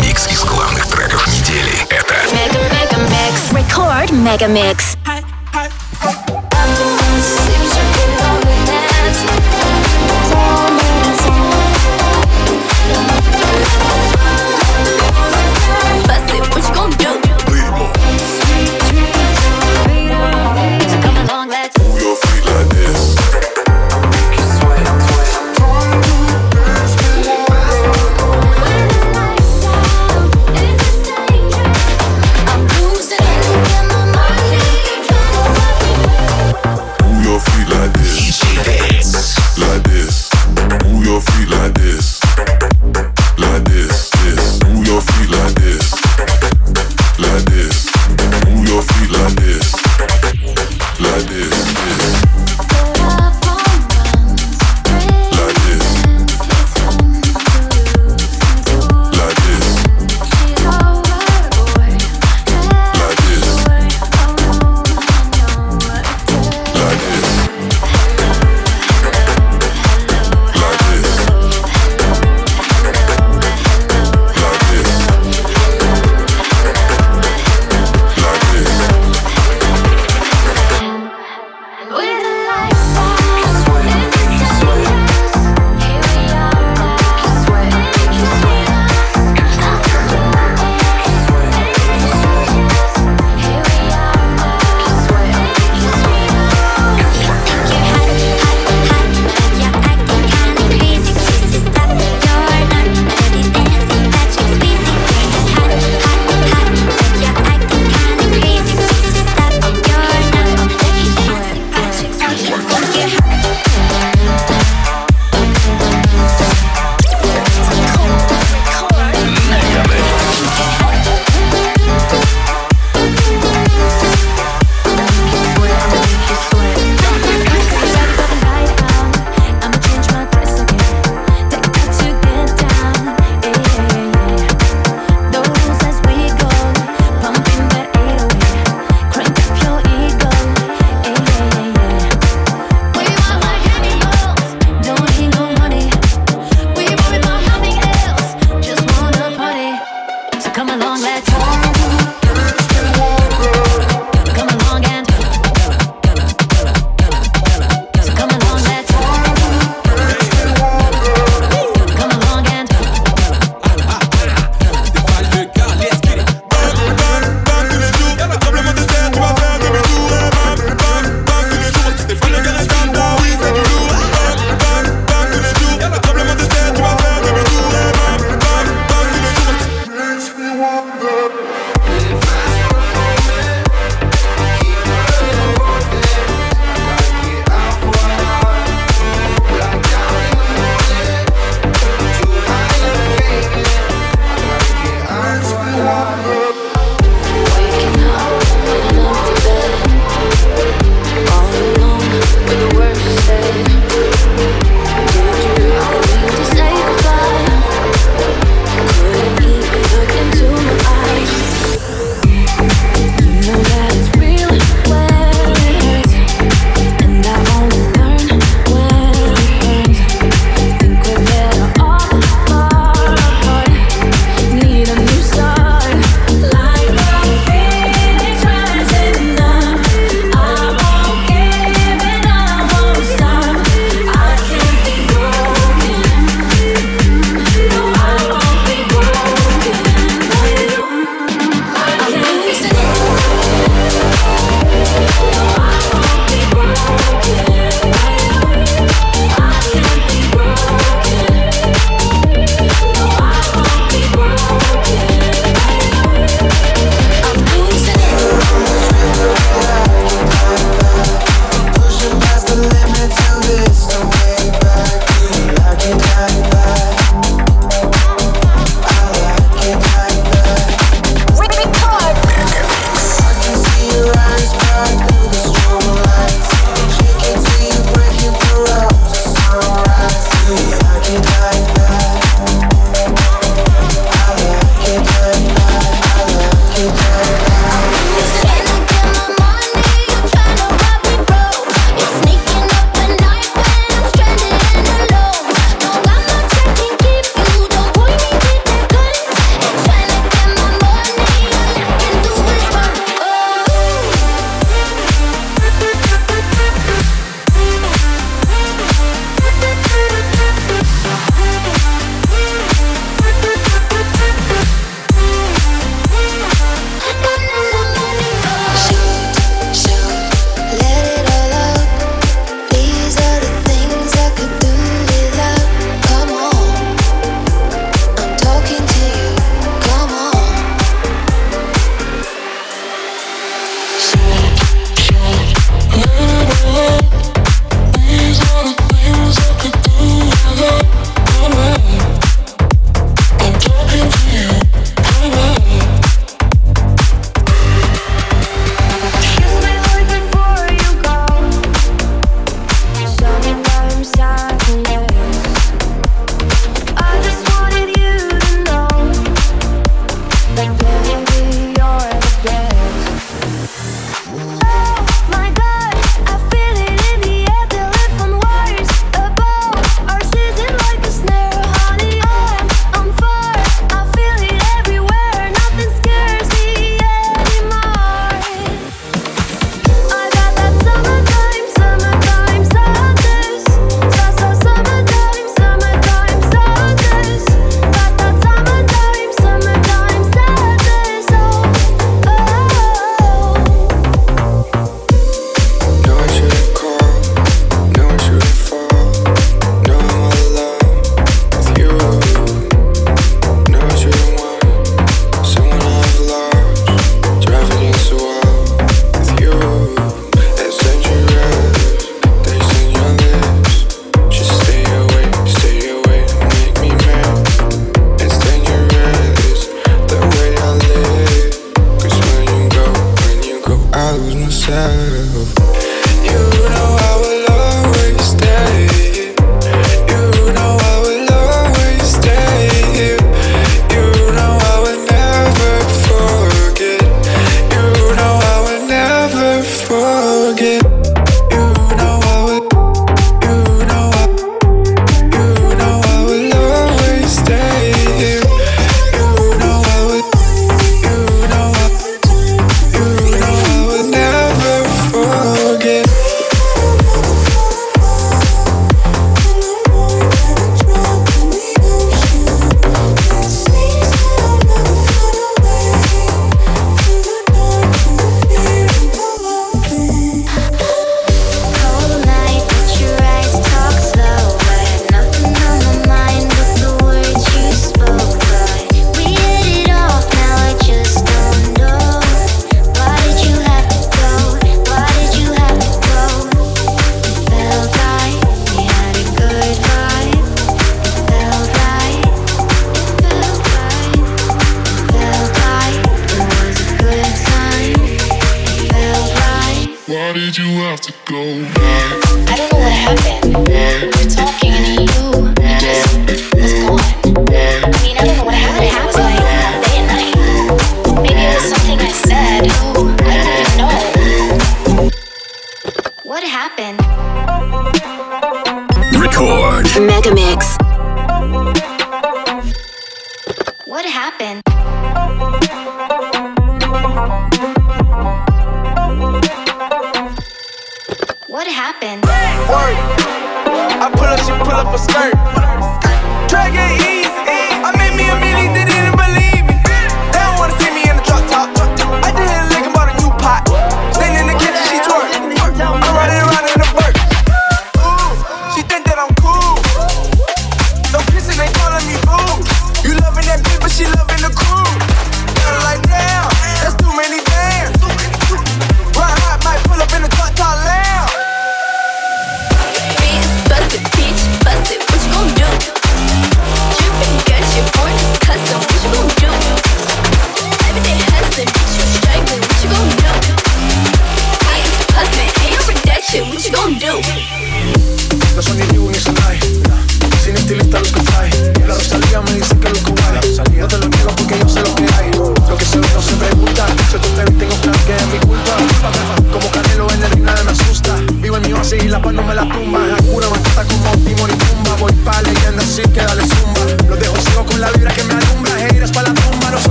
Микс из главных треков недели — это Мега Рекорд Мега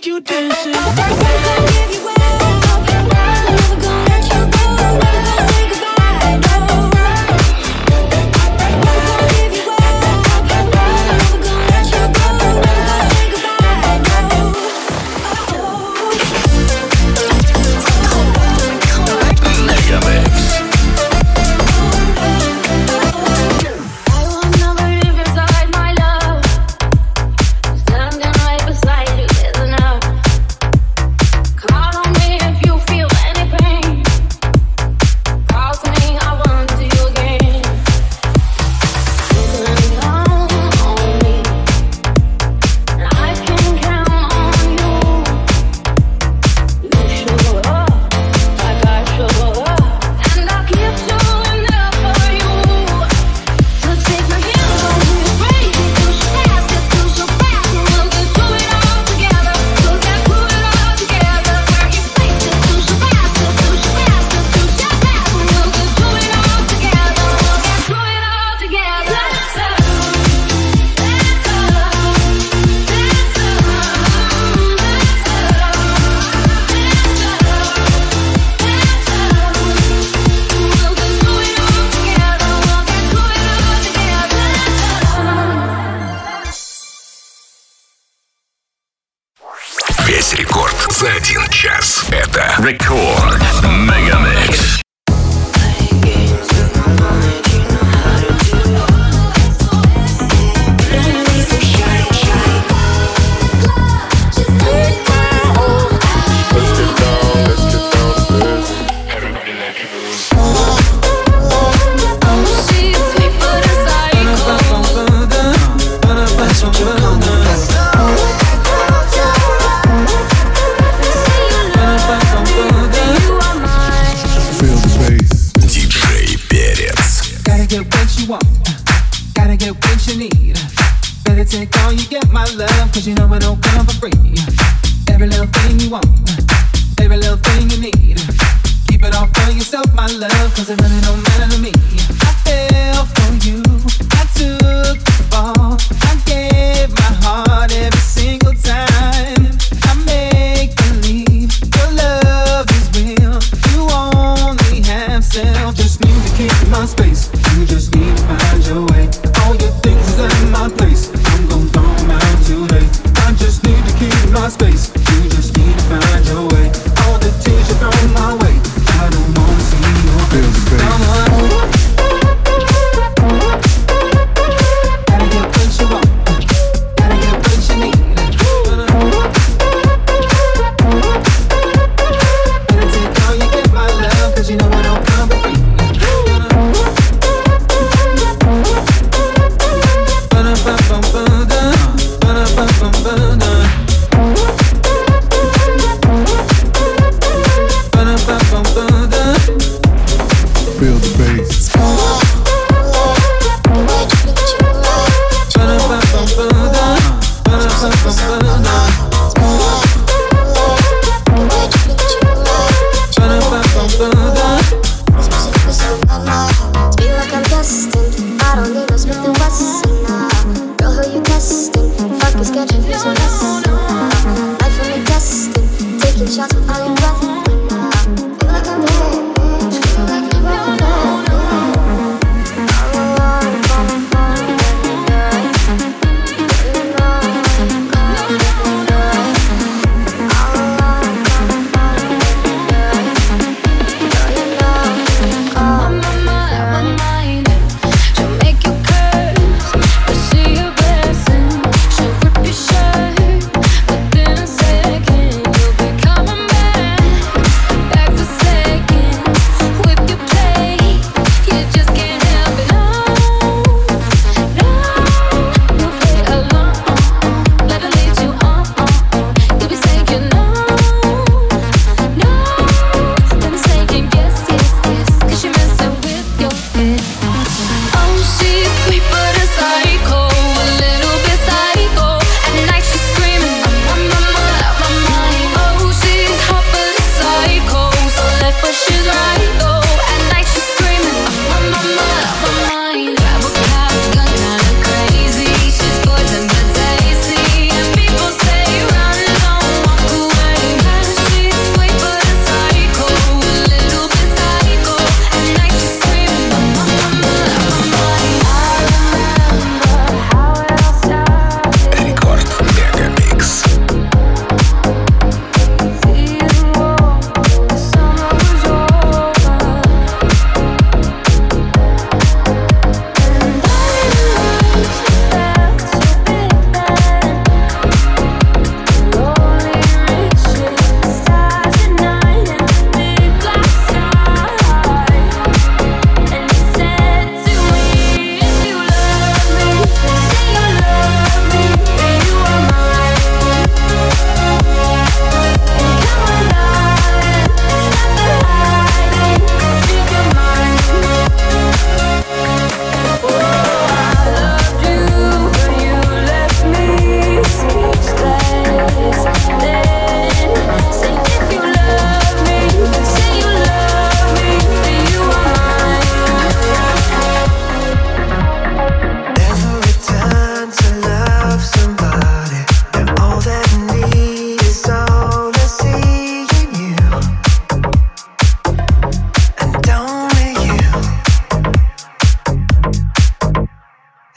thing you want,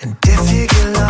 And if you get lost.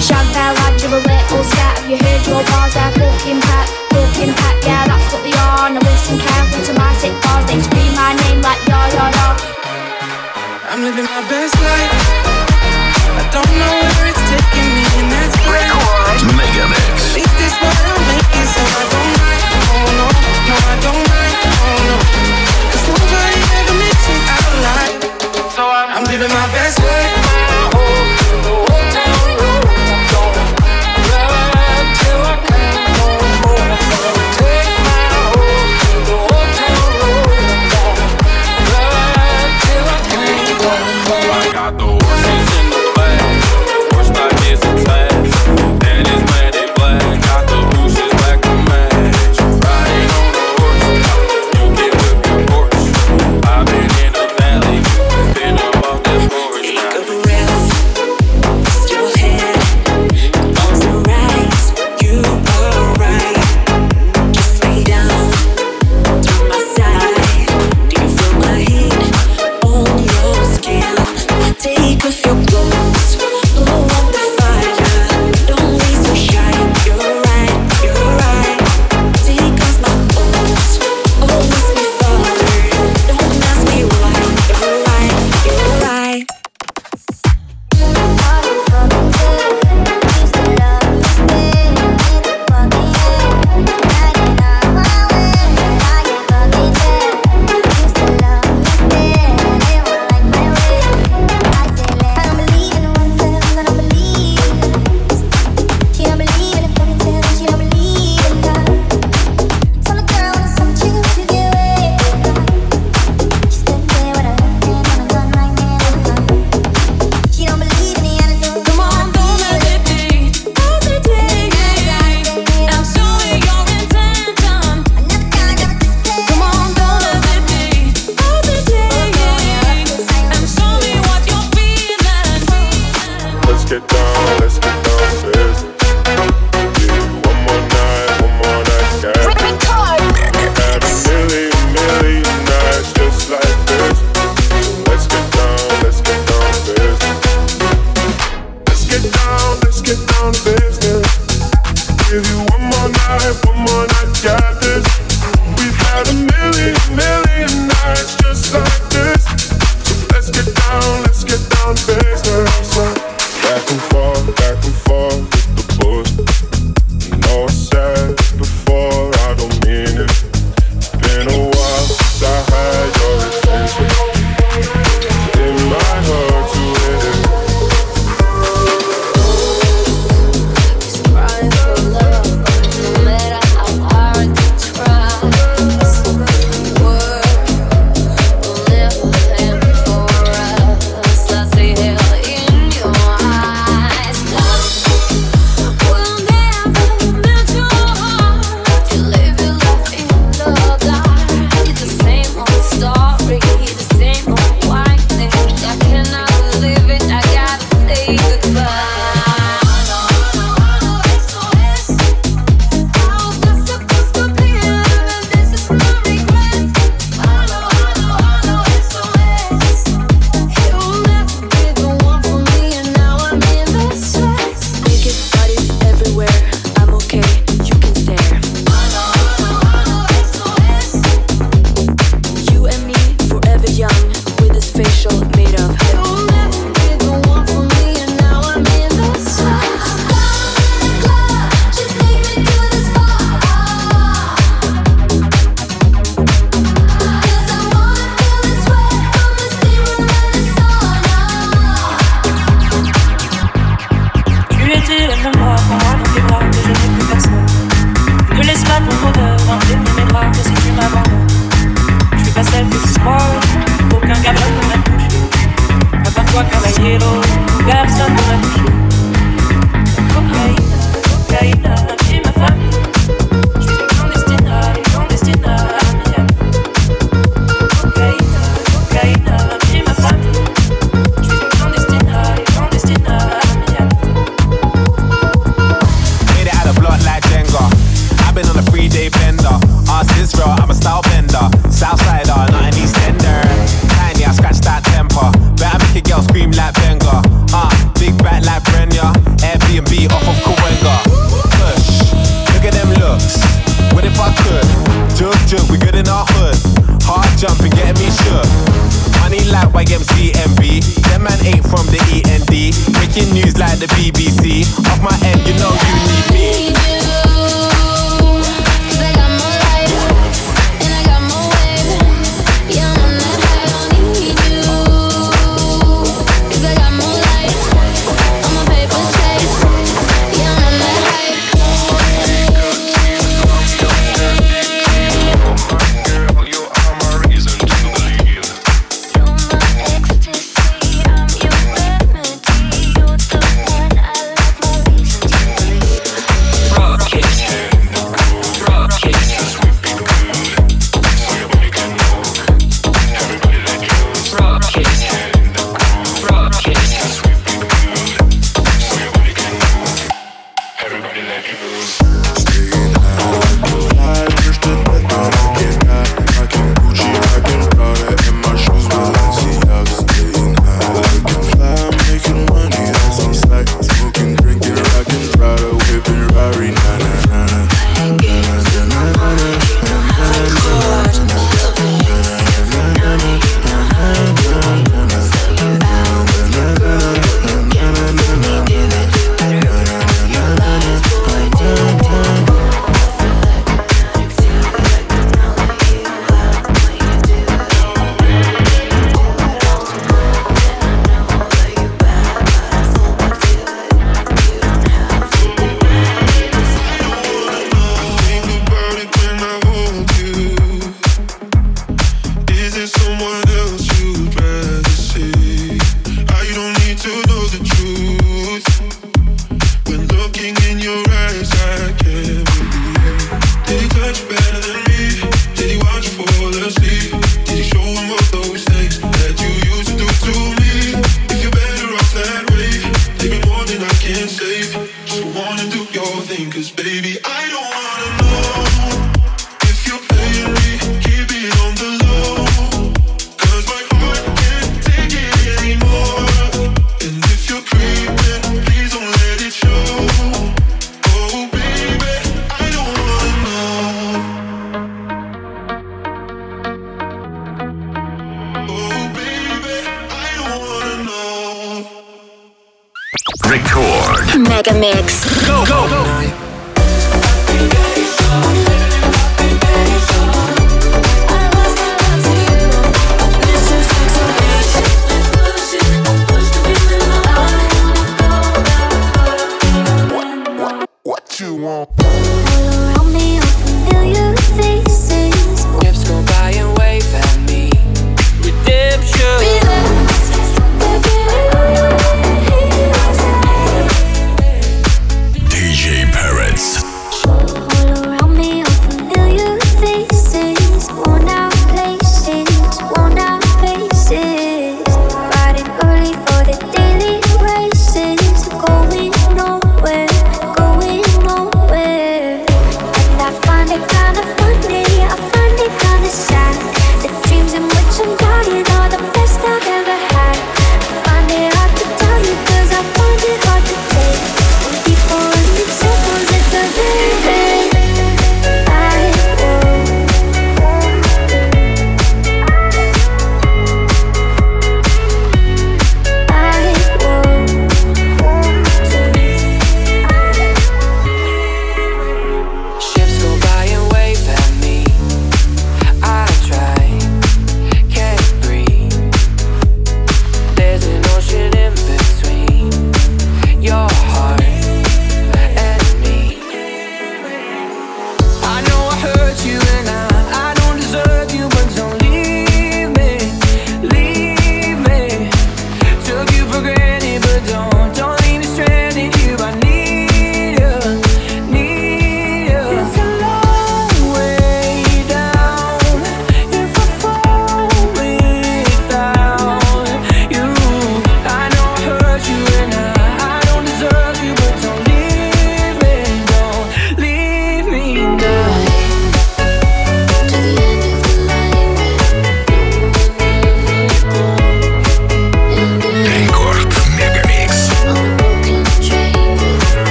some champagne lad, you're a little scared. Have you heard your bars, they're fucking packed, fucking packed. Yeah, that's what they are, now listen carefully to my sick bars. They scream my name like yo, yo, yo. I'm living my best life. Want?